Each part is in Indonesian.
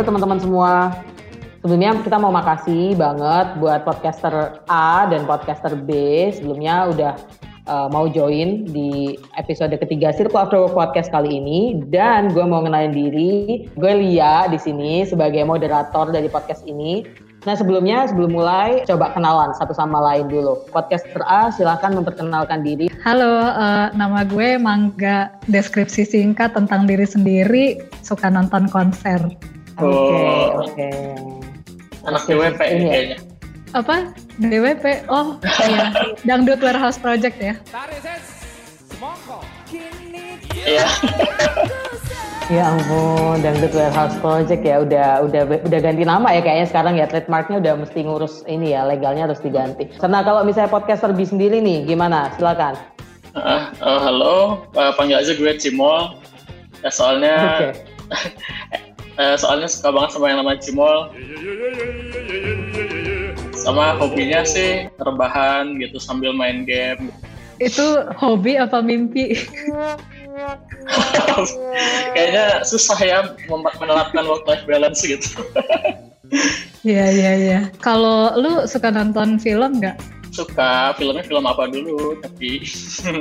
halo teman-teman semua. Sebelumnya kita mau makasih banget buat podcaster A dan podcaster B. Sebelumnya udah uh, mau join di episode ketiga Circle After Podcast kali ini. Dan gue mau kenalin diri, gue Lia di sini sebagai moderator dari podcast ini. Nah sebelumnya, sebelum mulai, coba kenalan satu sama lain dulu. Podcaster A, silahkan memperkenalkan diri. Halo, uh, nama gue Mangga. Deskripsi singkat tentang diri sendiri, suka nonton konser. Oke, okay, oke. Okay. Anak DWP ini ya? kayaknya. Apa? DWP? Oh, iya. Dangdut Warehouse Project ya? Iya. Ya ampun, Dangdut Warehouse Project ya udah udah udah ganti nama ya kayaknya sekarang ya trademarknya udah mesti ngurus ini ya legalnya harus diganti. Karena kalau misalnya podcaster B sendiri nih gimana? Silakan. Uh, uh, halo, uh, panggil aja gue Cimol. Ya, soalnya okay. uh, soalnya suka banget sama yang namanya Cimol. Sama hobinya sih rebahan gitu sambil main game. Itu hobi apa mimpi? Kayaknya susah ya menerapkan work life balance gitu. Iya iya iya. Kalau lu suka nonton film nggak? Suka. Filmnya film apa dulu? Tapi.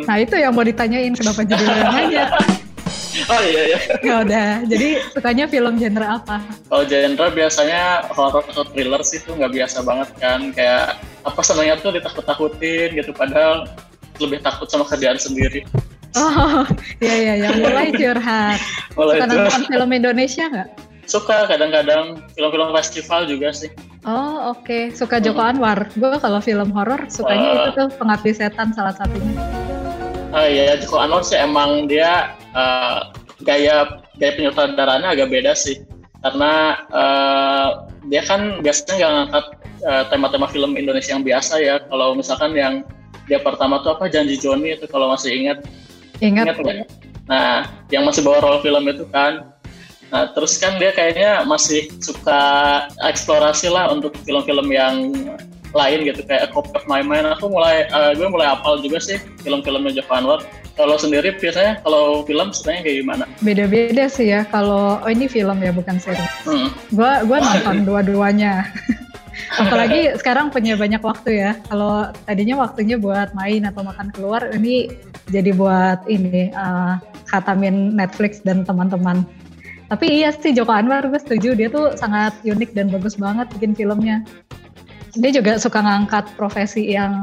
nah itu yang mau ditanyain kenapa jadi nanya? Oh iya iya. Ya udah. Jadi sukanya film genre apa? Kalau genre biasanya horror atau thriller sih tuh nggak biasa banget kan. Kayak apa senangnya tuh ditakut-takutin gitu. Padahal lebih takut sama kerjaan sendiri. Oh, iya iya yang mulai curhat. Mulai Suka nonton film Indonesia nggak? Suka, kadang-kadang film-film festival juga sih. Oh oke, okay. suka Joko hmm. Anwar. Gue kalau film horor sukanya uh, itu tuh Pengabdi Setan salah satunya. Oh iya, Joko Anwar sih emang dia uh, gaya gaya penyutradarannya agak beda sih. Karena uh, dia kan biasanya nggak ngangkat uh, tema-tema film Indonesia yang biasa ya. Kalau misalkan yang dia pertama tuh apa Janji Joni itu kalau masih ingat Ingat. Ingat Nah, yang masih bawa role film itu kan. Nah, terus kan dia kayaknya masih suka eksplorasi lah untuk film-film yang lain gitu kayak A Copy of My Mind. Aku mulai uh, gue mulai apal juga sih film-filmnya Joko Anwar. Kalau sendiri biasanya kalau film sukanya kayak gimana? Beda-beda sih ya. Kalau oh ini film ya bukan series. Hmm. Gua gua nonton dua-duanya. Apalagi sekarang punya banyak waktu ya. Kalau tadinya waktunya buat main atau makan keluar, ini jadi buat ini uh, khatamin Netflix dan teman-teman. Tapi iya sih Joko Anwar gue setuju dia tuh sangat unik dan bagus banget bikin filmnya. Dia juga suka ngangkat profesi yang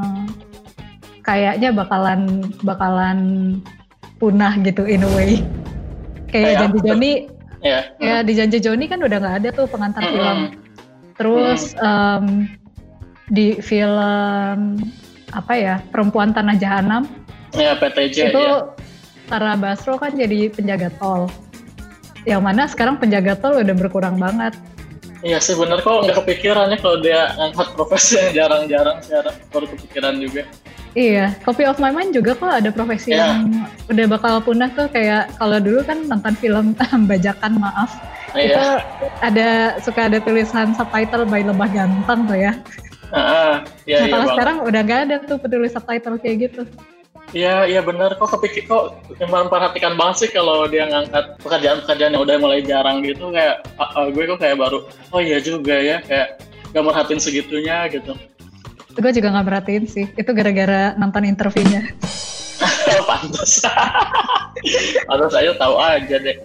kayaknya bakalan bakalan punah gitu in a way. Kayak Janji Joni, yeah. ya di Janji Joni kan udah nggak ada tuh pengantar mm -hmm. film Terus hmm. um, di film apa ya Perempuan Tanah Jahanam. Ya PTJ. Itu ya. Tara Basro kan jadi penjaga tol. Yang mana sekarang penjaga tol udah berkurang banget. Iya sih bener kok nggak kepikirannya kalau dia ngangkat profesi yang jarang-jarang sekarang baru kepikiran juga. Iya, Copy of My Mind juga kok ada profesi yeah. yang udah bakal punah tuh kayak kalau dulu kan nonton film bajakan maaf yeah. itu ada suka ada tulisan subtitle by Lebah Ganteng tuh ya. Uh, iya, nah, iya, kalau sekarang udah nggak ada tuh penulis subtitle kayak gitu. Iya, iya benar. Kok kepikir kok memperhatikan banget sih kalau dia ngangkat pekerjaan-pekerjaan yang udah mulai jarang gitu. Kayak uh, uh, gue kok kayak baru oh iya juga ya kayak gak merhatiin segitunya gitu. Gue juga gak merhatiin sih. Itu gara-gara nonton interviewnya. Pantas pantas aja tahu aja deh.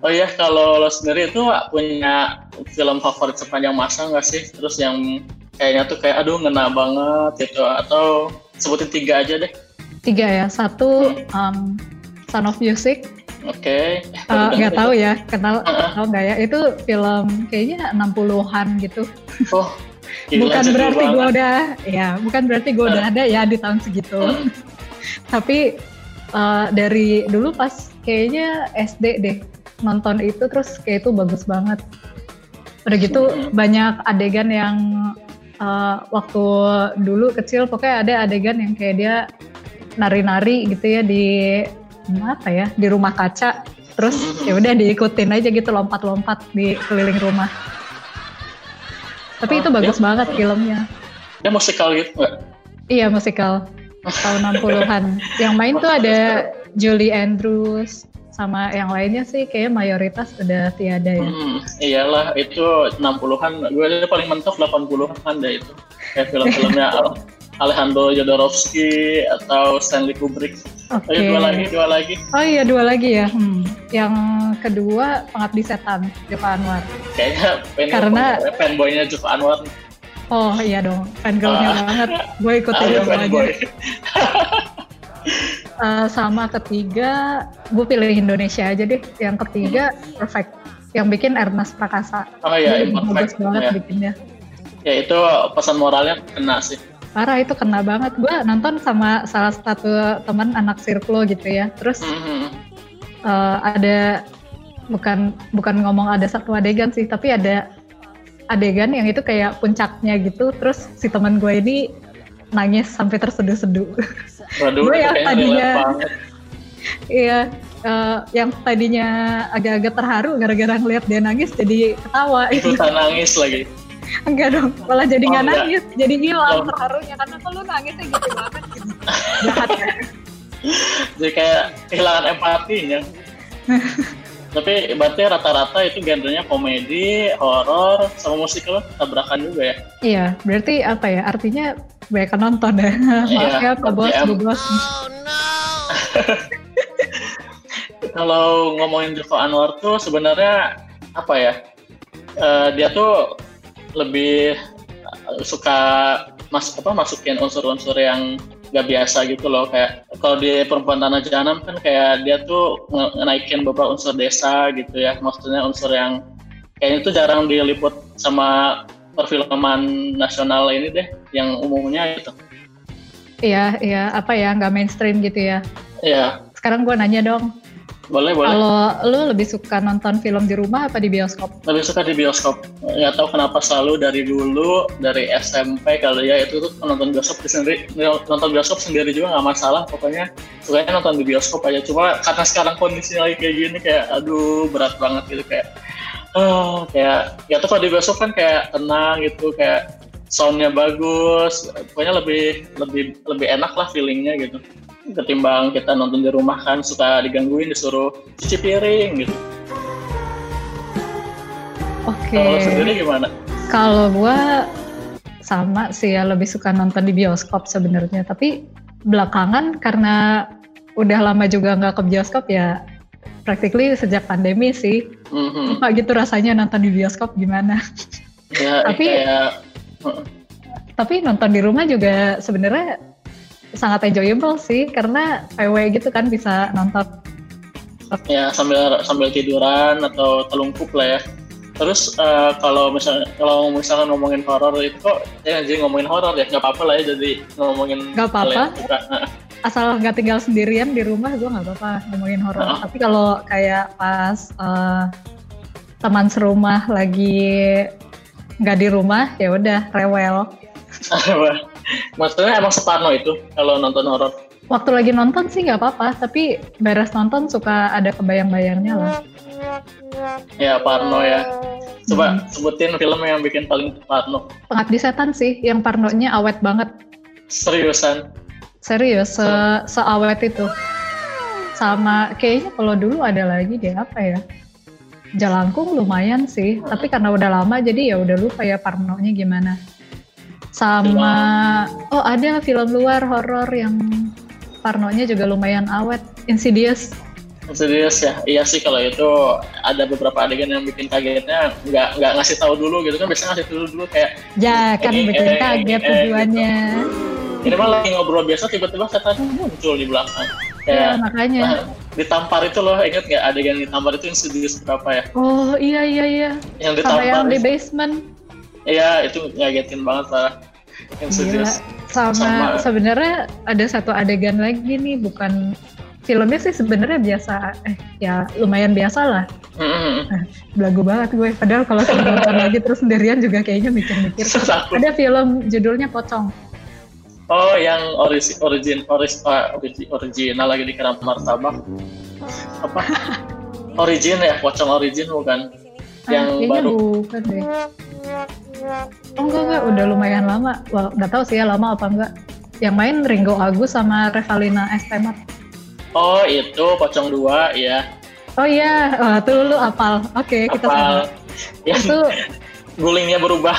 Oh iya kalau lo sendiri itu punya film favorit sepanjang masa nggak sih? Terus yang kayaknya tuh kayak aduh ngena banget gitu. Atau sebutin tiga aja deh tiga ya satu um, Son of Music Oke. Okay. Uh, nggak tahu ya, kenal -uh. nggak ya? Itu film kayaknya 60-an gitu. Oh, bukan berarti gue udah ya bukan berarti gue udah ada ya di tahun segitu tapi uh, dari dulu pas kayaknya SD deh nonton itu terus kayak itu bagus banget udah gitu hmm. banyak adegan yang uh, waktu dulu kecil pokoknya ada adegan yang kayak dia nari-nari gitu ya di apa ya di rumah kaca terus ya udah diikutin aja gitu lompat-lompat di keliling rumah tapi oh, itu bagus ya? banget filmnya. Dia musikal gitu nggak? Iya musikal tahun 60-an. Yang main tuh ada Julie Andrews sama yang lainnya sih kayak mayoritas udah tiada ya. Hmm, iyalah itu 60-an, gue paling mentok 80-an deh itu. Kayak film-filmnya Alejandro Jodorowsky atau Stanley Kubrick. Oke. Okay. dua lagi, dua lagi. Oh iya dua lagi ya. Hmm. Yang kedua Pengabdi Setan, Joko Anwar. Kayaknya fan karena fanboynya Joko Anwar. Oh iya dong, fangirlnya ah. banget. Gue ikutin ah, aja. uh, sama ketiga, gue pilih Indonesia aja deh. Yang ketiga Perfect, yang bikin Ernest Prakasa. Oh iya, bagus banget ya. bikinnya. Ya itu pesan moralnya kena sih parah itu kena banget. Gue nonton sama salah satu teman anak sirklo gitu ya. Terus mm-hmm. uh, ada bukan bukan ngomong ada satu adegan sih tapi ada adegan yang itu kayak puncaknya gitu. Terus si teman gue ini nangis sampai terseduh-seduh. Gue yang tadinya iya uh, yang tadinya agak-agak terharu gara-gara ngeliat dia nangis jadi ketawa. Itu nangis lagi enggak dong malah jadi nggak oh, nangis jadi hilang oh. terharunya karena kalau lu nangisnya gitu banget gitu jahat ya jadi kayak kehilangan empatinya tapi berarti rata-rata itu genrenya komedi, horor, sama musik lo tabrakan juga ya? Iya, berarti apa ya? Artinya banyak nonton ya. Maaf iya, ya Pak Bos, Bu Bos. Oh no. Kalau ngomongin Joko Anwar tuh sebenarnya apa ya? Uh, dia tuh lebih uh, suka mas apa masukin unsur-unsur yang gak biasa gitu loh. Kayak kalau di perempuan tanah jahanam kan kayak dia tuh naikin beberapa unsur desa gitu ya. Maksudnya unsur yang kayaknya itu jarang diliput sama perfilman nasional ini deh yang umumnya gitu. Iya iya. Apa ya? Nggak mainstream gitu ya? Iya. Sekarang gue nanya dong boleh, boleh. Kalau lu lebih suka nonton film di rumah apa di bioskop? Lebih suka di bioskop. Nggak tahu kenapa selalu dari dulu, dari SMP kalau ya itu tuh nonton bioskop sendiri, nonton bioskop sendiri juga nggak masalah. Pokoknya sukanya nonton di bioskop aja. Cuma karena sekarang kondisinya lagi kayak gini, kayak aduh berat banget gitu kayak. Oh, kayak ya tuh kalau di bioskop kan kayak tenang gitu, kayak soundnya bagus, pokoknya lebih lebih lebih enak lah feelingnya gitu ketimbang kita nonton di rumah kan suka digangguin disuruh cuci piring gitu. Oke. Okay. Kalau sendiri gimana? Kalau gua sama sih ya lebih suka nonton di bioskop sebenarnya tapi belakangan karena udah lama juga nggak ke bioskop ya practically sejak pandemi sih mm-hmm. gitu rasanya nonton di bioskop gimana ya, tapi kayak... tapi nonton di rumah juga sebenarnya sangat enjoyable sih karena PW gitu kan bisa nonton. Ya sambil sambil tiduran atau telungkup lah ya. Terus uh, kalau misalnya kalau misalnya ngomongin horor itu kok ya jadi ngomongin horor ya nggak apa-apa lah ya jadi ngomongin nggak apa-apa. asal nggak tinggal sendirian di rumah gue nggak apa-apa ngomongin horor uh. tapi kalau kayak pas uh, teman serumah lagi nggak di rumah ya udah rewel Maksudnya emang separno itu kalau nonton horor? Waktu lagi nonton sih nggak apa-apa, tapi beres nonton suka ada kebayang-bayangnya lah. Ya Parno ya. Coba hmm. sebutin film yang bikin paling Parno. Pengabdi Setan sih, yang Parnonya awet banget. Seriusan? Serius, se seawet itu. Sama kayaknya kalau dulu ada lagi deh apa ya? Jalangkung lumayan sih, tapi karena udah lama jadi ya udah lupa ya Parnonya gimana sama oh ada film luar horor yang Parnonya juga lumayan awet Insidious. Insidious ya iya sih kalau itu ada beberapa adegan yang bikin kagetnya nggak nggak ngasih tahu dulu gitu kan biasanya ngasih tahu dulu kayak ya kan eh, bikin eh, kaget eh, tujuannya. Gitu. ini malah lagi ngobrol biasa tiba-tiba setan muncul di belakang. Kayak ya, makanya. Nah, ditampar itu loh inget nggak adegan ditampar itu Insidious berapa ya? Oh iya iya iya. Yang ditampar sama yang di basement Iya itu ngagetin banget lah. Gila. Sama, sama sebenarnya ada satu adegan lagi nih bukan filmnya sih sebenarnya biasa eh ya lumayan biasa lah. Mm-hmm. Nah, belagu banget gue. Padahal kalau saya nonton lagi terus sendirian juga kayaknya mikir-mikir. ada film judulnya Pocong. Oh, yang origin origin oris, uh, original lagi di keram martabak. Apa? origin ya, Pocong origin bukan? Ah, yang baru. bukan deh. Oh enggak enggak, udah lumayan lama. Wah, nggak tahu sih ya lama apa enggak. Yang main Ringo Agus sama Revalina Estemat. Oh itu Pocong dua ya. Oh iya, oh, tuh lu apal. Oke, okay, kita sama. Ya, itu gulingnya berubah.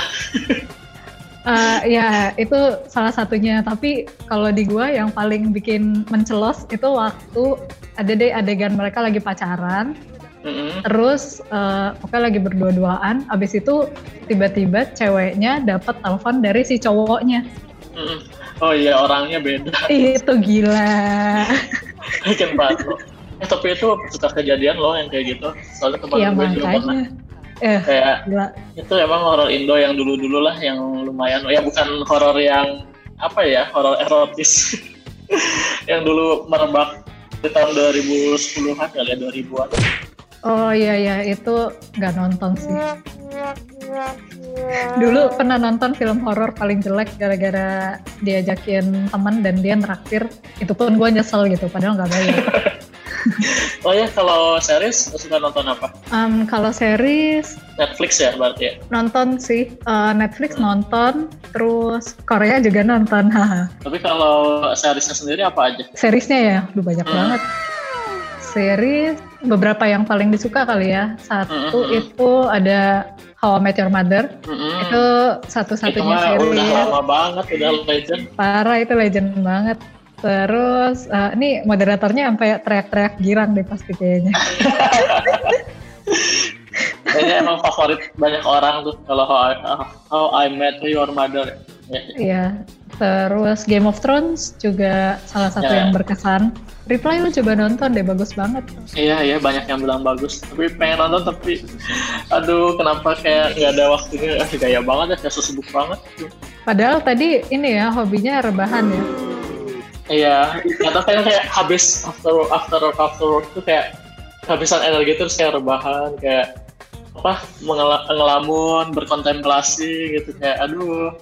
uh, ya itu salah satunya. Tapi kalau di gua yang paling bikin mencelos itu waktu ada deh adegan mereka lagi pacaran. Mm-hmm. Terus uh, pokoknya lagi berdua-duaan. Abis itu tiba-tiba ceweknya dapat telepon dari si cowoknya. Mm-hmm. Oh iya orangnya beda. Itu gila. Bikin banget Eh, tapi itu suka kejadian loh yang kayak gitu. Soalnya teman ya, gue juga pernah. Eh, kayak gila. itu emang horor Indo yang dulu-dulu lah yang lumayan. Ya bukan horor yang apa ya, horor erotis. yang dulu merebak di tahun 2010-an kali ya, 2000-an. Oh iya iya itu nggak nonton sih. Dulu pernah nonton film horor paling jelek gara-gara diajakin teman dan dia traktir. Itu pun gue nyesel gitu padahal nggak bayar. oh ya kalau series suka nonton apa? Um, kalau series Netflix ya berarti ya? Nonton sih uh, Netflix hmm. nonton, terus Korea juga nonton. Tapi kalau seriesnya sendiri apa aja? Seriesnya ya, udah banyak hmm. banget series beberapa yang paling disuka kali ya. Satu mm -hmm. itu ada How I Met Your Mother. Mm -hmm. Itu satu-satunya series. Udah lama banget, udah legend. Parah itu legend banget. Terus uh, ini moderatornya sampai teriak-teriak girang deh pasti kayaknya. Kayaknya emang favorit banyak orang tuh kalau How I, How I Met Your Mother. Iya. Terus Game of Thrones juga salah satu ya. yang berkesan. Reply lu coba nonton deh, bagus banget. Iya, iya banyak yang bilang bagus. Tapi pengen nonton tapi aduh kenapa kayak nggak ada waktunya. Eh, gaya banget ya, kayak sesibuk banget. Padahal tadi ini ya hobinya rebahan ya. Iya, kata kayak kayak habis after after after work tuh kayak kehabisan energi terus kayak rebahan kayak apa mengelamun berkontemplasi gitu kayak aduh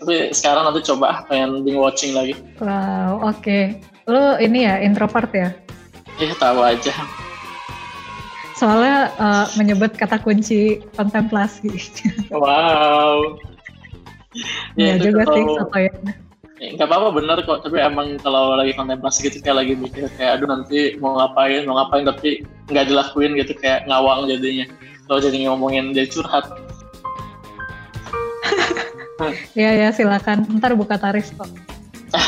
tapi sekarang nanti coba pengen binge watching lagi. Wow oke. Okay. lo ini ya introvert ya? Iya tahu aja. Soalnya uh, menyebut kata kunci kontemplasi. Wow. Ya, ya juga sih apa ya nggak apa-apa bener kok. Tapi emang kalau lagi kontemplasi gitu kayak lagi mikir kayak aduh nanti mau ngapain mau ngapain tapi nggak dilakuin gitu kayak ngawang jadinya. Kalau jadi ngomongin jadi curhat Iya ya silakan. Ntar buka tarif kok.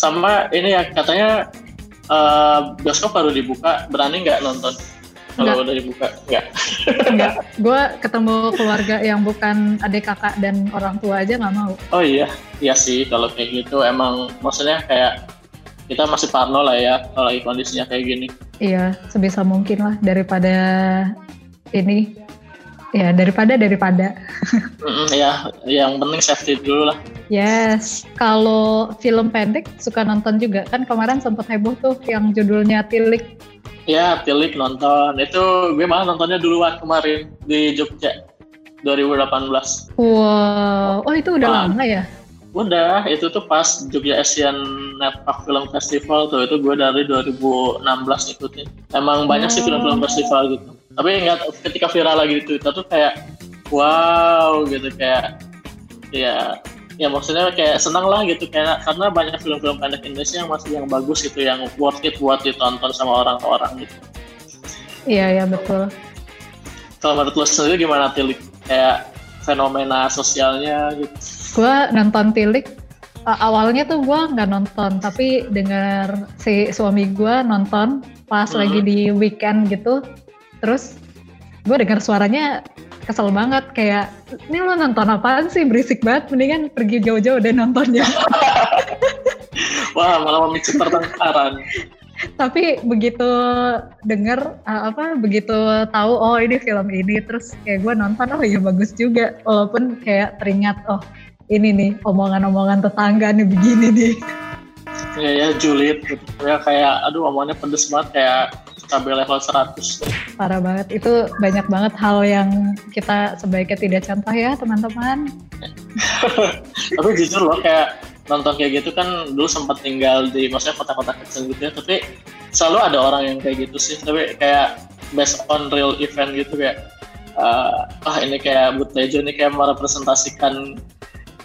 Sama ini ya katanya uh, bioskop baru dibuka. Berani nggak nonton? Kalau udah dibuka, nggak? Nggak. Gue ketemu keluarga yang bukan adik kakak dan orang tua aja nggak mau. Oh iya, iya sih. Kalau kayak gitu emang maksudnya kayak kita masih parno lah ya kalau kondisinya kayak gini. Iya, sebisa mungkin lah daripada ini ya daripada daripada. Mm, ya yang penting safety dulu lah. Yes. Kalau film pendek suka nonton juga. Kan kemarin sempat heboh tuh yang judulnya Tilik. Ya Tilik nonton. Itu gue malah nontonnya duluan kemarin di Jogja 2018 wow. Oh itu udah nah, lama ya? Udah. Itu tuh pas Jogja Asian Network Film Festival tuh. Itu gue dari 2016 ikutin emang banyak oh. sih film-film festival gitu tapi ingat ketika viral lagi di Twitter tuh kayak wow gitu kayak ya ya maksudnya kayak senang lah gitu kayak karena banyak film-film pendek Indonesia yang masih yang bagus gitu yang worth it buat ditonton sama orang-orang gitu. Iya iya betul. Kalau menurut lo sendiri gimana Tilik? Kayak fenomena sosialnya gitu. Gue nonton Tilik uh, awalnya tuh gue nggak nonton tapi dengar si suami gue nonton pas hmm. lagi di weekend gitu terus gue dengar suaranya kesel banget kayak ini lo nonton apaan sih? Berisik banget mendingan pergi jauh-jauh deh nontonnya. Wah malah memicu pertengkaran. Tapi begitu denger uh, apa begitu tahu oh ini film ini terus kayak gue nonton oh iya bagus juga. Walaupun kayak teringat oh ini nih omongan-omongan tetangga nih begini nih ya ya julid gitu. Ya kayak aduh omongannya pedes banget kayak cabai level 100 parah banget. Itu banyak banget hal yang kita sebaiknya tidak contoh ya teman-teman. Tapi jujur loh kayak nonton kayak gitu kan dulu sempat tinggal di maksudnya kota-kota kecil gitu ya tapi selalu ada orang yang kayak gitu sih. Tapi kayak based on real event gitu kayak uh, ah ini kayak Butejo ini kayak merepresentasikan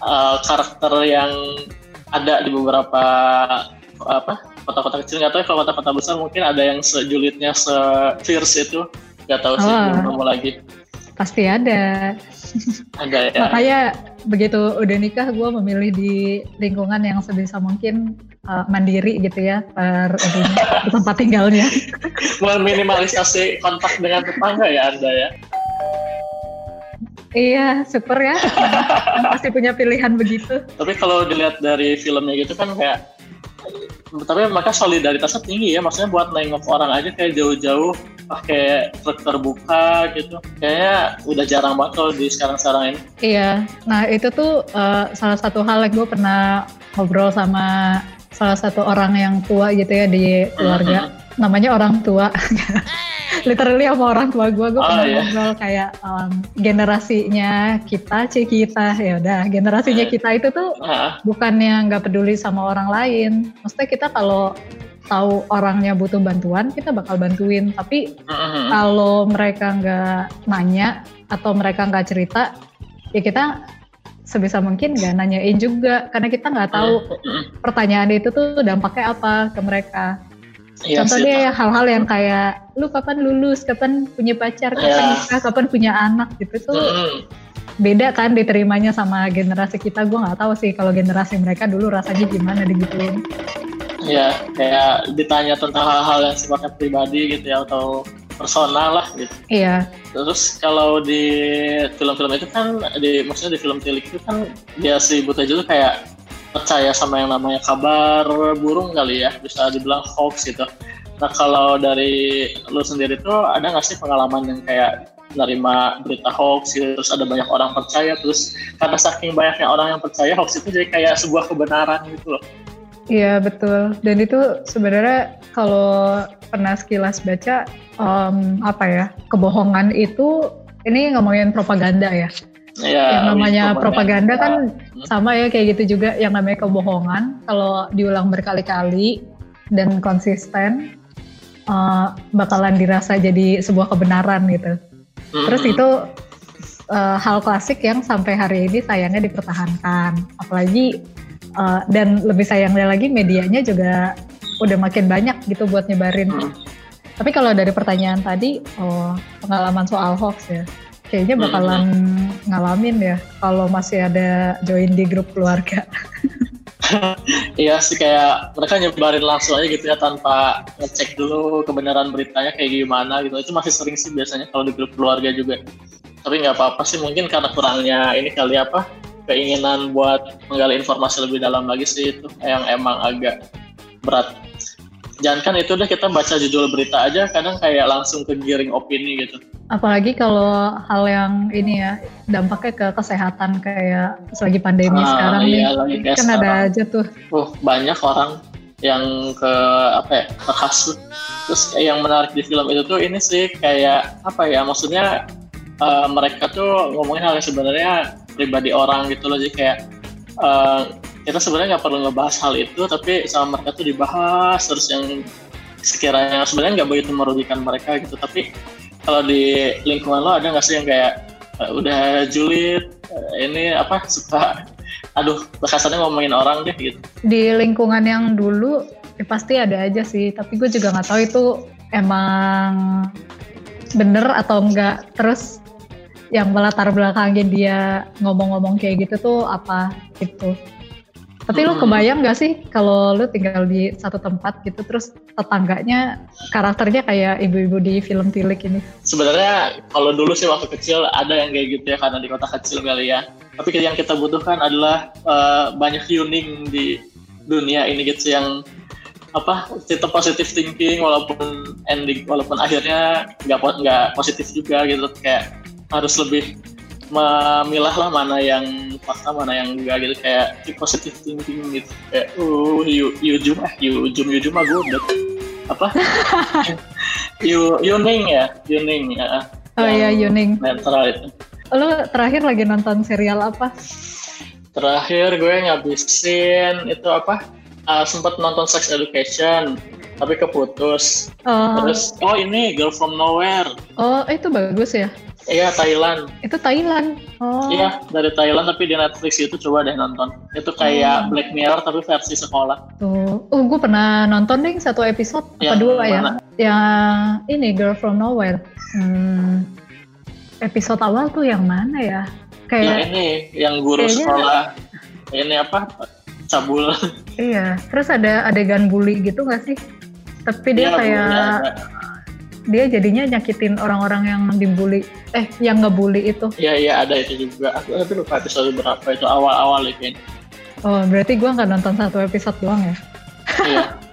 uh, karakter yang ada di beberapa apa kota-kota kecil nggak tahu ya, kalau kota-kota besar mungkin ada yang sejulitnya se-fierce itu nggak tahu sih Oh. belum nemu lagi Pasti ada. ada ya Makanya begitu udah nikah gue memilih di lingkungan yang sebisa mungkin uh, mandiri gitu ya per tempat tinggalnya. meminimalisasi kontak dengan tetangga ya anda ya iya, super ya. Pasti punya pilihan begitu. tapi kalau dilihat dari filmnya gitu kan kayak tapi mereka solidaritasnya tinggi ya maksudnya buat nengok orang aja kayak jauh-jauh pakai truk terbuka gitu kayaknya udah jarang banget kalau di sekarang-sekarang ini Iya, nah itu tuh uh, salah satu hal yang gue pernah ngobrol sama salah satu orang yang tua gitu ya di keluarga. Namanya orang tua. Literally sama orang tua gue, gue Oh, pernah iya. ngobrol kayak um, generasinya kita, cik kita, ya udah generasinya Iya. kita itu tuh Nah, bukannya nggak peduli sama orang lain. Maksudnya kita kalau tahu orangnya butuh bantuan, kita bakal bantuin. Tapi mm-mm. kalau mereka nggak nanya atau mereka nggak cerita, ya kita sebisa mungkin nggak nanyain juga karena kita nggak tahu pertanyaan itu tuh dampaknya apa ke mereka. Sih, Contohnya ya hal-hal yang kayak lu kapan lulus, kapan punya pacar, kapan Iya. nikah, kapan punya anak gitu tuh beda kan diterimanya sama generasi kita. Gue nggak tahu sih kalau generasi mereka dulu rasanya gimana digituin. Iya, kayak ditanya tentang hal-hal yang sifatnya pribadi gitu ya atau personal lah gitu. Iya, Terus kalau di film-film itu kan di maksudnya di film tilik itu kan dia si Buta Julu kayak percaya sama yang namanya kabar burung kali ya, bisa dibilang hoax gitu. Nah kalau dari lu sendiri tuh ada nggak sih pengalaman yang kayak menerima berita hoax gitu, terus ada banyak orang percaya terus karena saking banyaknya orang yang percaya hoax itu jadi kayak sebuah kebenaran gitu loh. Iya betul. Dan itu sebenarnya kalau pernah sekilas baca em, apa ya kebohongan itu ini ngomongin propaganda ya. Ya, yang namanya propaganda ya. kan sama ya kayak gitu juga yang namanya kebohongan kalau diulang berkali-kali dan konsisten eh, bakalan dirasa jadi sebuah kebenaran gitu. Terus Mm-mm. itu eh, hal klasik yang sampai hari ini sayangnya dipertahankan. Apalagi eh, dan lebih sayangnya lagi medianya juga udah makin banyak gitu buat nyebarin. Mm. Tapi kalau dari pertanyaan tadi, oh, pengalaman soal hoax ya, kayaknya bakalan ngalamin ya kalau masih ada join di grup keluarga. Iya sih kayak mereka nyebarin langsung aja gitu ya tanpa ngecek dulu kebenaran beritanya kayak gimana gitu. Itu masih sering sih biasanya kalau di grup keluarga juga. Tapi nggak apa-apa sih mungkin karena kurangnya ini kali apa keinginan buat menggali informasi lebih dalam lagi sih itu yang emang agak berat. Jangan kan itu udah kita baca judul berita aja kadang kayak langsung kegiring opini gitu. Apalagi kalau hal yang ini ya dampaknya ke kesehatan kayak pas lagi pandemi Ah, sekarang iya, nih, kan ada sekarang. aja tuh. Uh, banyak orang yang ke apa ya terhasut. Terus yang menarik di film itu tuh ini sih kayak apa ya maksudnya eh, mereka tuh ngomongin hal yang sebenarnya pribadi orang gitu loh. Jadi kayak eh, kita sebenarnya nggak perlu ngebahas hal itu tapi sama mereka tuh dibahas. Terus yang sekiranya sebenarnya nggak begitu merugikan mereka gitu. Tapi kalau di lingkungan lo ada nggak sih yang kayak eh, udah julid eh, ini apa suka aduh kasarnya ngomongin orang deh gitu. Di lingkungan yang dulu ya pasti ada aja sih, tapi gue juga nggak tahu itu emang bener atau enggak. Terus yang melatar belakangnya dia ngomong-ngomong kayak gitu tuh apa gitu. Tapi lu Hmm. kebayang gak sih kalau lu tinggal di satu tempat gitu terus tetangganya karakternya kayak ibu-ibu di film tilik ini. sebenarnya kalau dulu sih waktu kecil ada yang kayak gitu ya karena di kota kecil kali ya tapi yang kita butuhkan adalah eh, banyak tuning di dunia ini gitu yang apa sistem positive thinking walaupun ending walaupun akhirnya nggak nggak positif juga gitu kayak harus lebih memilah lah mana yang fakta mana yang enggak gitu. Kayak positive thinking gitu. Kayak uh you you jum ah you jum you jum ah gue udah apa? You yuning ya yuning ya Oh iya Yang Yuning. netral itu. Lu terakhir lagi nonton serial apa? terakhir gue ngabisin itu apa? Uh, sempat nonton Sex Education tapi keputus. Oh, terus oh ini Girl from Nowhere. Oh itu bagus ya. Iya Thailand. Itu Thailand. Oh. Iya dari Thailand tapi di Netflix itu coba deh nonton. Itu kayak oh. Black Mirror tapi versi sekolah. Tuh, oh gue pernah nonton deh satu episode ya, apa dua ya? Yang ini Girl from Nowhere. Hmm, episode awal tuh yang mana ya? Kayak yang ini yang guru kayaknya, sekolah. Ini apa? Cabul. Iya. Terus ada adegan bully gitu gak sih? Tapi dia ya, kayak dia jadinya nyakitin orang-orang yang dibully. Eh yang ngebully itu. Iya iya ada itu juga. Aku tapi lupa episode berapa itu awal-awal ya oh berarti gua nggak nonton satu episode doang ya? Iya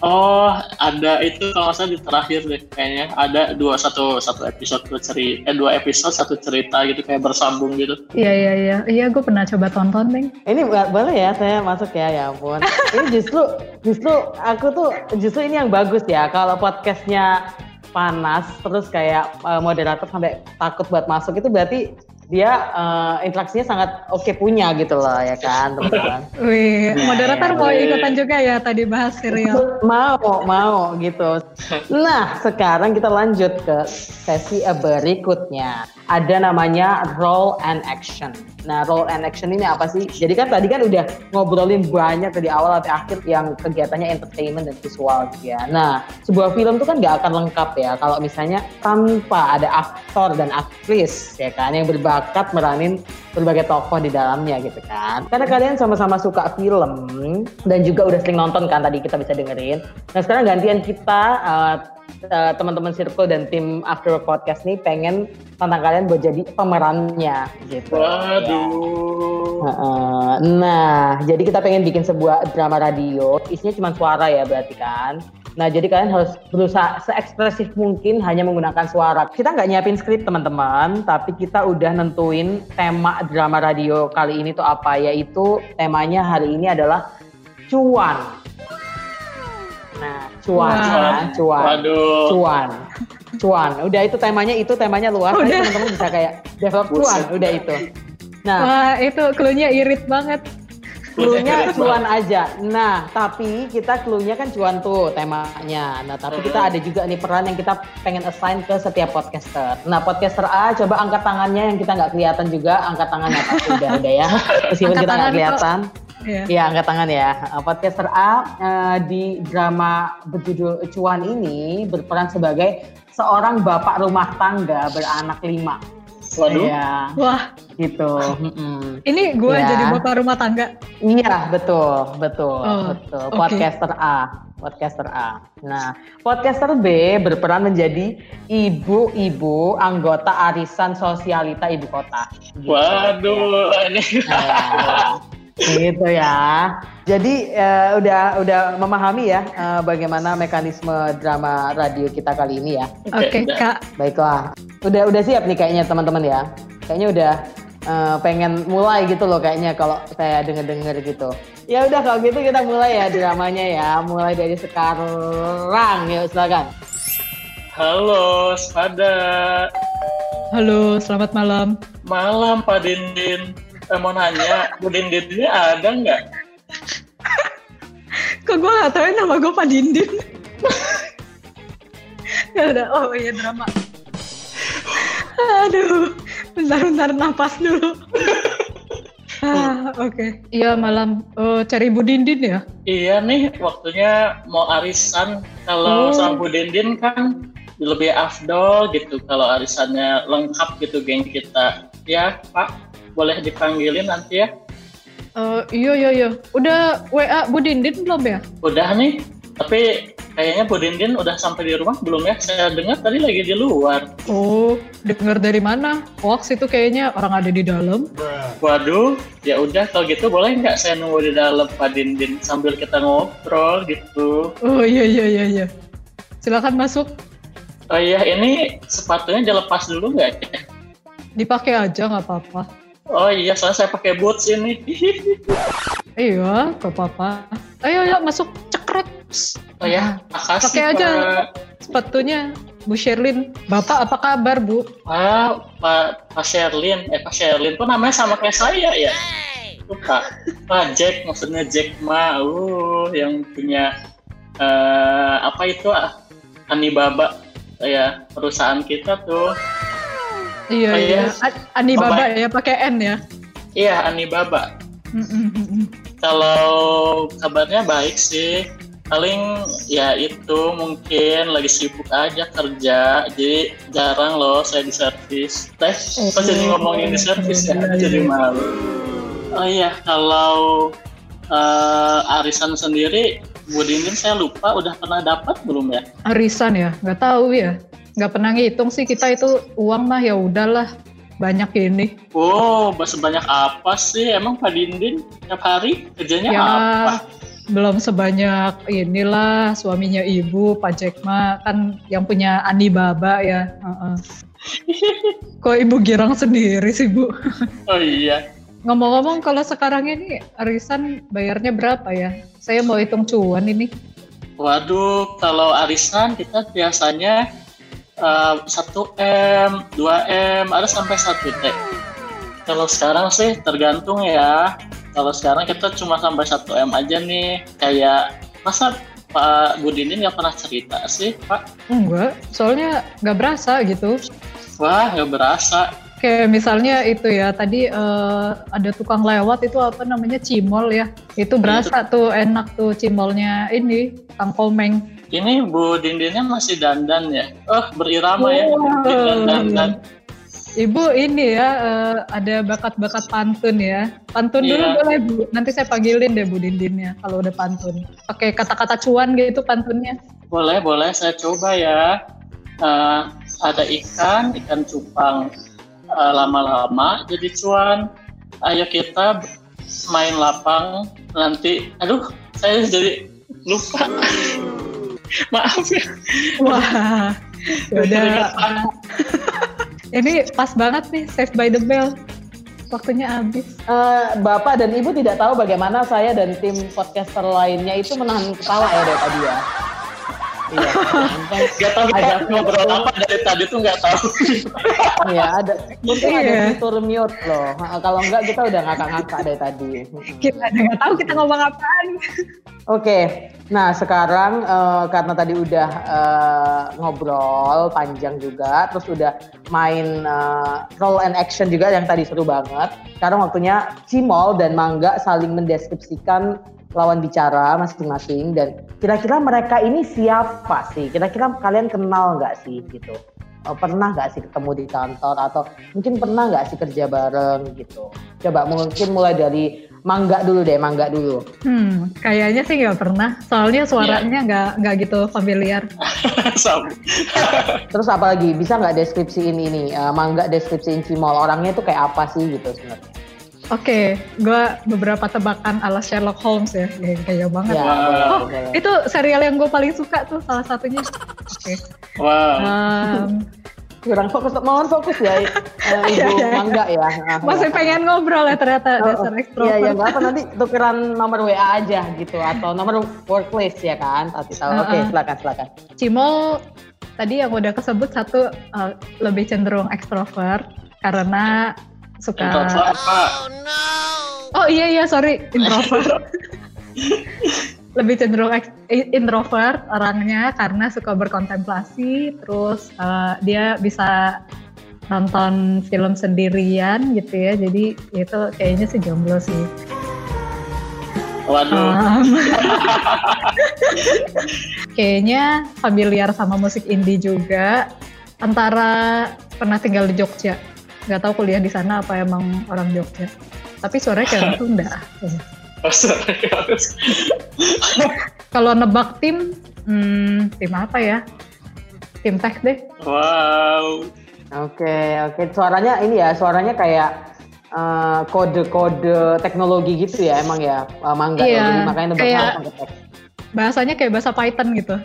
Oh, ada itu kalau saya di terakhir deh kayaknya ada dua satu satu episode dua cerita eh dua episode satu cerita gitu kayak bersambung gitu. Iya iya iya iya gue pernah coba tonton deh. Ini boleh ya saya masuk ya ya ampun. ini justru justru aku tuh justru ini yang bagus ya kalau podcastnya panas terus kayak uh, moderator sampai takut buat masuk itu berarti dia uh, interaksinya sangat oke okay punya gitu loh ya kan teman-teman. Wih, nah, moderator mau ikutan juga ya tadi bahas serial. mau, mau gitu. Nah, sekarang kita lanjut ke sesi berikutnya. Ada namanya role and action. Nah, role and action ini apa sih? Jadi kan tadi kan udah ngobrolin banyak dari awal sampai akhir yang kegiatannya entertainment dan visual gitu ya. Nah, sebuah film tuh kan nggak akan lengkap ya kalau misalnya tanpa ada aktor dan aktris ya kan yang berbahasa bakat meranin berbagai tokoh di dalamnya gitu kan. Karena kalian sama-sama suka film dan juga udah sering nonton kan tadi kita bisa dengerin. Nah sekarang gantian kita uh, uh, teman-teman circle dan tim After Work Podcast nih pengen tentang kalian buat jadi pemerannya gitu. Waduh. Ya. Nah, jadi kita pengen bikin sebuah drama radio, isinya cuma suara ya berarti kan. Nah, jadi kalian harus berusaha seekspresif mungkin hanya menggunakan suara. Kita nggak nyiapin skrip teman-teman, tapi kita udah nentuin tema drama radio kali ini tuh apa, yaitu temanya hari ini adalah cuan. Nah, cuan, ya, cuan, Waduh. cuan, cuan. Udah itu temanya itu temanya luas. Teman-teman bisa kayak develop cuan, udah itu. Nah, Wah, itu clue irit banget. Cluenya cuan aja. Nah, tapi kita cluenya kan cuan tuh temanya. Nah, tapi kita ada juga nih peran yang kita pengen assign ke setiap podcaster. Nah, podcaster A coba angkat tangannya yang kita nggak kelihatan juga, angkat tangannya pasti udah udah ya. Meskipun kita nggak kelihatan. Iya, ya, angkat tangan ya. Podcaster A uh, di drama berjudul Cuan ini berperan sebagai seorang bapak rumah tangga beranak lima. Waduh. Iya. Wah. Gitu. Ini gue ya. jadi bapak rumah tangga. Iya, betul, betul, oh, betul. Podcaster okay. A, podcaster A. Nah, podcaster B berperan menjadi ibu-ibu anggota arisan sosialita ibu kota. Gitu. Waduh, ini. Nah, gitu ya. Jadi uh, udah udah memahami ya uh, bagaimana mekanisme drama radio kita kali ini ya. Oke, okay, Kak. Baiklah. Udah udah siap nih kayaknya teman-teman ya. Kayaknya udah uh, pengen mulai gitu loh kayaknya kalau saya denger-denger gitu. Ya udah kalau gitu kita mulai ya dramanya ya. Mulai dari sekarang ya silakan. Halo, Spada. Halo, selamat malam. Malam, Pak Dindin. Saya mau nanya, Bu Dindin ini ada nggak? Kok gue gak tau nama gue Pak Dindin? Gak ada, oh iya drama. Aduh, bentar-bentar napas dulu. ah, oke. Okay. Iya malam oh, cari Bu Dindin ya? Iya nih, waktunya mau arisan. Kalau oh. sama Bu Dindin kan lebih afdol gitu kalau arisannya lengkap gitu geng kita. Ya Pak, boleh dipanggilin nanti ya. Uh, iya iya iya. Udah WA Bu Dindin belum ya? Udah nih. Tapi kayaknya Bu Dindin udah sampai di rumah belum ya? Saya dengar tadi lagi di luar. Oh, dengar dari mana? Hoax itu kayaknya orang ada di dalam. Waduh, ya udah kalau gitu boleh nggak saya nunggu di dalam Pak Dindin sambil kita ngobrol gitu. Oh iya iya iya iya. Silakan masuk. Oh iya, ini sepatunya dilepas dulu nggak? Dipakai aja nggak apa-apa. Oh iya, soalnya saya pakai boots ini. iya, gak apa-apa. Ayo, ayo masuk cekrek. Oh ya, makasih Pakai aja sepatunya. Bu Sherlyn, Bapak apa kabar Bu? Ah, Pak, Pak Sherlyn, eh Pak Sherlyn tuh namanya sama kayak saya ya? Lupa. Pak Jack, maksudnya Jack Ma, uh, yang punya uh, apa itu ah, Anibaba, ya perusahaan kita tuh. Iya, oh, iya. Ani Baba ya, pakai N ya. Iya, Ani Baba. Kalau kabarnya baik sih. Paling ya itu mungkin lagi sibuk aja kerja, jadi jarang loh saya di servis. Teh, oh, kok jadi ngomongin di servis ya? Iya, jadi iya. malu. Oh iya, kalau uh, arisan sendiri, Bu Dindin saya lupa udah pernah dapat belum ya? Arisan ya, nggak tahu ya. Nggak pernah ngitung sih kita itu uang mah ya udahlah banyak ini. Oh, sebanyak apa sih? Emang Pak Dindin tiap hari kerjanya ya, apa? Belum sebanyak inilah suaminya ibu, Pak Jekma kan yang punya Ani Baba ya. Uh -uh. Kok ibu girang sendiri sih bu? Oh iya. Ngomong-ngomong kalau sekarang ini arisan bayarnya berapa ya? Saya mau hitung cuan ini. Waduh, kalau arisan kita biasanya Satu m 2 m ada sampai satu t. Kalau sekarang sih tergantung ya. Kalau sekarang kita cuma sampai satu m aja nih. Kayak masa Pak Budini nggak pernah cerita sih Pak? Enggak soalnya nggak berasa gitu. Wah nggak berasa Kayak misalnya itu ya tadi uh, ada tukang lewat itu apa namanya cimol ya itu berasa itu. tuh enak tuh cimolnya ini kang komeng ini Bu Dindinnya masih dandan ya? Oh, berirama ya. oh, ya. Dandan. Ibu ini ya uh, ada bakat-bakat pantun ya. Pantun yeah. dulu iya. boleh Bu. Nanti saya panggilin deh Bu Dindinnya kalau udah pantun. Pakai kata-kata cuan gitu pantunnya. Boleh, boleh. Saya coba ya. Uh, ada ikan, ikan cupang uh, lama-lama jadi cuan. Ayo kita main lapang nanti. Aduh, saya jadi lupa. Maaf ya. Wah, udah. Ini pas banget nih, Save by the Bell. Waktunya habis. Uh, Bapak dan Ibu tidak tahu bagaimana saya dan tim podcaster lainnya itu menahan kepala ya dari tadi ya. Iya. Gak tahu kita ada, ngobrol apa dari tadi tuh nggak tahu. Iya ada. Mungkin iya. ada fitur mute loh. Kalau enggak kita udah ngakak-ngakak dari tadi. Kita nggak tahu kita ngomong apaan. Oke, nah sekarang uh, karena tadi udah uh, ngobrol panjang juga, terus udah main uh, role and action juga yang tadi seru banget. Sekarang waktunya Cimol dan Mangga saling mendeskripsikan lawan bicara masing-masing dan kira-kira mereka ini siapa sih? Kira-kira kalian kenal nggak sih gitu? Oh, pernah nggak sih ketemu di kantor atau mungkin pernah nggak sih kerja bareng gitu? Coba mungkin mulai dari Mangga dulu deh, Mangga dulu. Hmm, kayaknya sih nggak pernah. Soalnya suaranya iya. nggak yeah. nggak gitu familiar. Terus apa lagi? Bisa nggak deskripsiin ini? Uh, Mangga deskripsiin Cimol orangnya tuh kayak apa sih gitu sebenarnya? Oke, okay, gue beberapa tebakan ala Sherlock Holmes ya, kayak kayak banget. Ya, wow. Oh, itu serial yang gue paling suka tuh salah satunya. Oke. Okay. Wow. Um, kurang fokus, mohon fokus ya, uh, Ibu iya, iya. Mangga ya. Masih pengen ngobrol ya ternyata oh, dasar ekstrovert. Iya, iya, apa nanti tukeran nomor WA aja gitu atau nomor workplace ya kan, pasti tahu. Uh, Oke, okay, silakan silakan. Cimol tadi yang udah kesebut satu uh, lebih cenderung ekstrovert karena suka. Introvert oh, no. oh iya iya sorry. Introvert. Lebih cenderung introvert orangnya karena suka berkontemplasi terus uh, dia bisa nonton film sendirian gitu ya. Jadi itu kayaknya sih jomblo sih. Waduh. Um, kayaknya familiar sama musik indie juga. Antara pernah tinggal di Jogja nggak tahu kuliah di sana apa emang orang Jogja. Tapi suaranya kayak orang Sunda. Oh, kalau nebak tim hmm, tim apa ya? Tim tech deh. Wow. Oke okay, oke. Okay. suaranya ini ya suaranya kayak uh, kode-kode teknologi gitu ya emang ya uh, mangga iya, makanya nebak kayak, bahasanya kayak bahasa Python gitu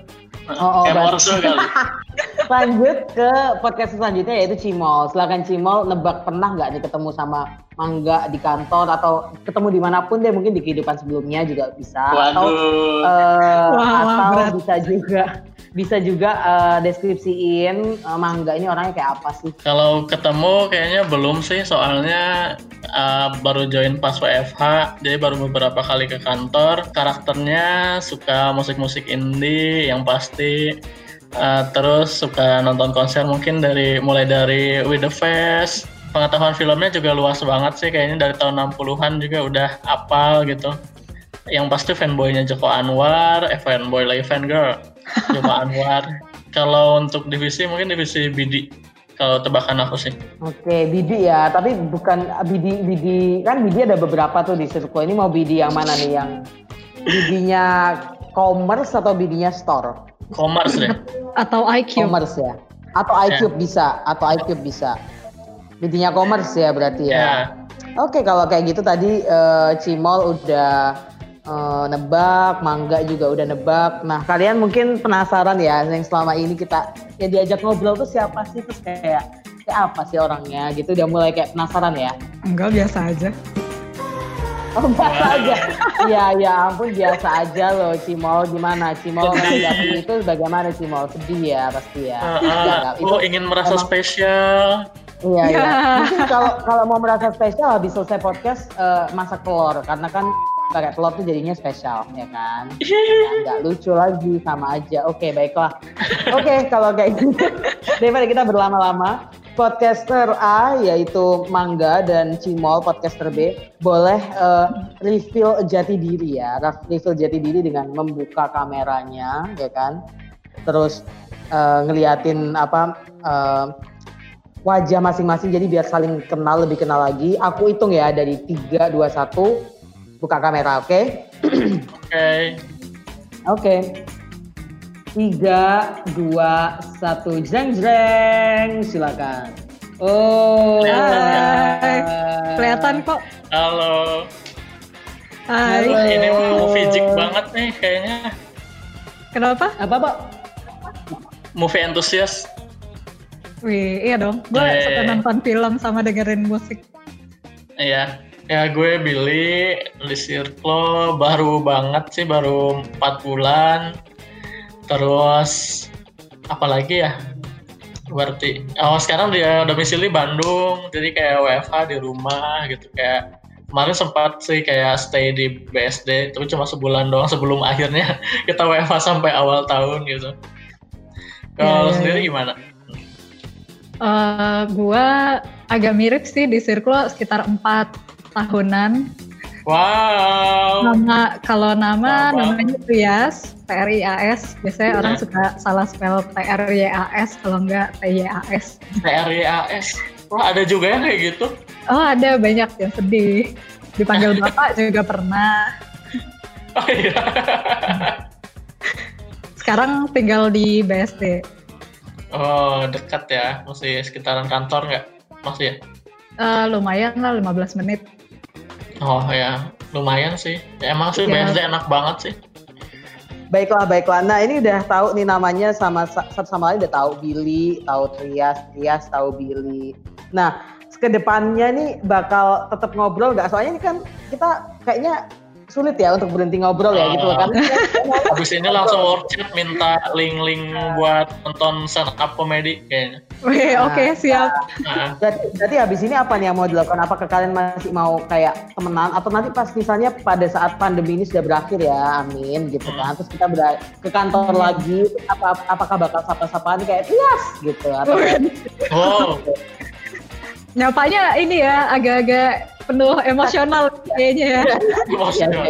Oh, oh kali. Lanjut ke podcast selanjutnya yaitu Cimol. Silakan Cimol nebak pernah nggak nih ketemu sama Mangga di kantor atau ketemu di mana pun deh mungkin di kehidupan sebelumnya juga bisa Waduh. atau uh, wah, atau berat. bisa juga bisa juga uh, deskripsiin uh, Mangga ini orangnya kayak apa sih? Kalau ketemu kayaknya belum sih soalnya uh, baru join pas WFH jadi baru beberapa kali ke kantor karakternya suka musik-musik indie yang pasti Uh, terus suka nonton konser mungkin dari mulai dari With the Face. Pengetahuan filmnya juga luas banget sih kayaknya dari tahun 60-an juga udah apal gitu. Yang pasti fanboynya Joko Anwar, eh fanboy lagi fan girl Joko Anwar. Kalau untuk divisi mungkin divisi BD kalau tebakan aku sih. Oke, BD ya, tapi bukan BD BD kan BD ada beberapa tuh di Circle. Ini mau BD yang mana nih yang BD-nya commerce atau BD-nya store? Commerce deh. Atau IQ. Commerce ya. Atau IQ yeah. bisa, atau IQ bisa. BD-nya commerce ya berarti ya. Yeah. Oke, kalau kayak gitu tadi uh, Cimol udah uh, nebak, Mangga juga udah nebak. Nah, kalian mungkin penasaran ya yang selama ini kita ya diajak ngobrol tuh siapa sih terus kayak kayak apa sih orangnya gitu udah mulai kayak penasaran ya? Enggak biasa aja. Oh biasa aja. Iya ya ampun biasa aja loh Cimol gimana Cimol menanggapi itu bagaimana Cimol sedih ya pasti ya. Uh, uh, itu oh ingin merasa emang, spesial. Iya iya. Ya. Mungkin kalau kalau mau merasa spesial habis selesai podcast uh, masak telur karena kan pakai telur tuh jadinya spesial ya kan. Nah, lucu lagi sama aja. Oke okay, baiklah. Oke okay, kalau kayak gitu daripada kita berlama-lama podcaster A yaitu Mangga dan Cimol podcaster B boleh uh, reveal jati diri ya, reveal jati diri dengan membuka kameranya ya kan. Terus uh, ngeliatin apa uh, wajah masing-masing jadi biar saling kenal lebih kenal lagi. Aku hitung ya dari 3 2 1 buka kamera, oke? Okay? Oke. Okay. Oke. Okay. Tiga, dua, satu, jreng jreng, silakan. Oh, hai. kelihatan kok. Halo. Hai. Halo. Ini mau fisik banget nih kayaknya. Kenapa? Apa pak? Movie entusias. Wih, iya dong. Gue yeah. suka nonton film sama dengerin musik. Iya. Ya gue Billy di Circle baru banget sih baru 4 bulan terus apalagi ya berarti oh sekarang dia domisili Bandung jadi kayak WFH di rumah gitu kayak kemarin sempat sih kayak stay di BSD tapi cuma sebulan doang sebelum akhirnya kita WFH sampai awal tahun gitu kalau yeah. sendiri gimana? Uh, gua agak mirip sih di sirkulo sekitar empat tahunan Wow. Nama kalau nama wow. namanya Trias, T R I A S. Biasanya yeah. orang suka salah spell T R Y A S kalau enggak T Y A S. T R Y A S. Wah, ada juga yang kayak gitu. Oh, ada banyak yang sedih. Dipanggil Bapak juga pernah. Oh iya. Sekarang tinggal di BSD. Oh, dekat ya. Masih sekitaran kantor nggak? Masih ya? Uh, lumayan lah, 15 menit. Oh ya, lumayan sih. Ya, emang sih ya. BSD enak banget sih. Baiklah, baiklah. Nah ini udah tahu nih namanya sama satu sama lain udah tahu Billy, tahu Trias, Trias tahu Billy. Nah ke depannya nih bakal tetap ngobrol nggak? Soalnya ini kan kita kayaknya sulit ya untuk berhenti ngobrol ya gitu kan. Habis ini langsung workshop minta link-link buat nonton stand up komedi kayaknya. Oke, nah, oke, okay, siap. Nah. Jadi, habis ini apa nih yang mau dilakukan? Apakah kalian masih mau kayak temenan atau nanti pas misalnya pada saat pandemi ini sudah berakhir ya, amin gitu kan. Terus kita ber ke kantor hmm. lagi, apa apakah bakal sapa-sapaan kayak yes gitu atau Oh. Nyapanya ini ya agak-agak penuh emosional kayaknya ya. Emosional.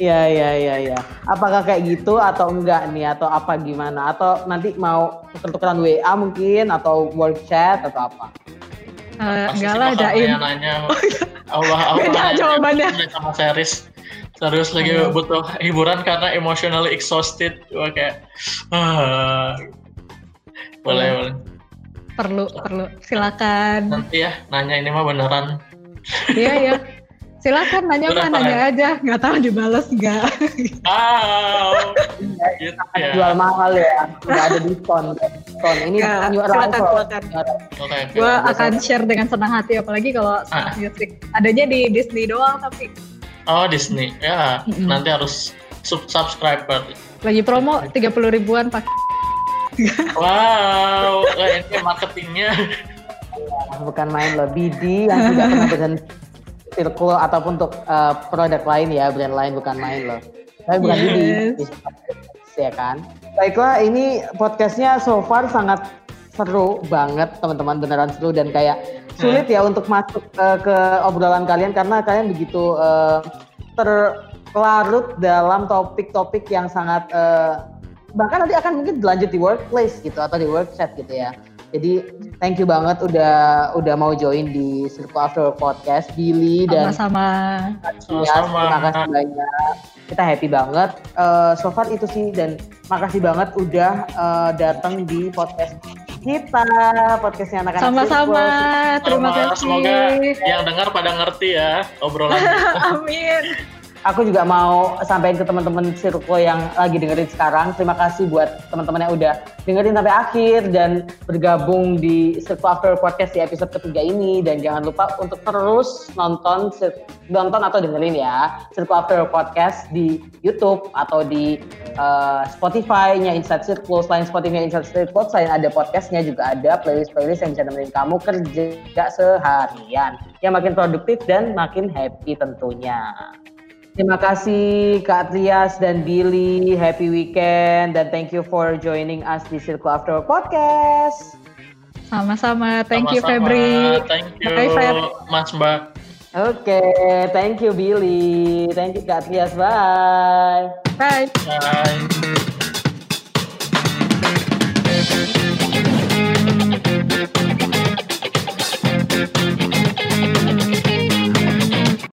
Iya iya iya iya. Apakah kayak gitu atau enggak nih atau apa gimana atau nanti mau tuker-tukeran WA mungkin atau work chat atau apa? Uh, enggak lah Jaim. Nanya, Allah Allah. Beda jawabannya. Sama series. Serius lagi Ayo. butuh hiburan karena emotionally exhausted. Gue kayak, ah. boleh boleh. Perlu perlu. Silakan. Nanti ya nanya ini mah beneran Iya iya. Silakan nanya mah nanya aja, nggak tahu dibalas nggak. Wow. gitu ya. Jual mahal ya, nggak ada diskon. Diskon ini ya, silakan silakan. Okay, Gue akan share dengan senang hati, apalagi kalau ah. music adanya di Disney doang tapi. Oh Disney, ya mm -hmm. nanti harus sub subscribe berarti. Lagi promo tiga puluh ribuan pak. wow, ini marketingnya bukan main loh BD yang tidak pernah berhenti circle ataupun untuk uh, produk lain ya brand lain bukan main loh tapi bukan yes. BD ya kan Baiklah, ini podcastnya so far sangat seru banget teman-teman beneran seru dan kayak sulit ya untuk masuk uh, ke obrolan kalian karena kalian begitu uh, terlarut dalam topik-topik yang sangat uh, bahkan nanti akan mungkin berlanjut di workplace gitu atau di workshop gitu ya. Jadi thank you banget udah udah mau join di Circle After Podcast Billy dan sama-sama. Ya, terima kasih banyak. Kita happy banget. Uh, so far itu sih dan makasih banget udah uh, datang di podcast kita podcastnya anak-anak sama-sama. Terima kasih. Semoga yang dengar pada ngerti ya obrolan. Amin aku juga mau sampaikan ke teman-teman Sirko yang lagi dengerin sekarang. Terima kasih buat teman-teman yang udah dengerin sampai akhir dan bergabung di Sirko After Podcast di episode ketiga ini. Dan jangan lupa untuk terus nonton nonton atau dengerin ya Sirko After Podcast di YouTube atau di uh, Spotify-nya Inside Circle. Selain Spotify-nya Inside Circle, selain ada podcastnya juga ada playlist-playlist yang bisa nemenin kamu kerja seharian. Yang makin produktif dan makin happy tentunya. Terima kasih Kak Trias dan Billy. Happy weekend dan thank you for joining us di Circle After Podcast. Sama-sama. Thank Sama-sama. you Febri. Thank you Bye, Feb. Mas Mbak. Oke, okay. thank you Billy. Thank you Kak Trias. Bye. Bye. Bye.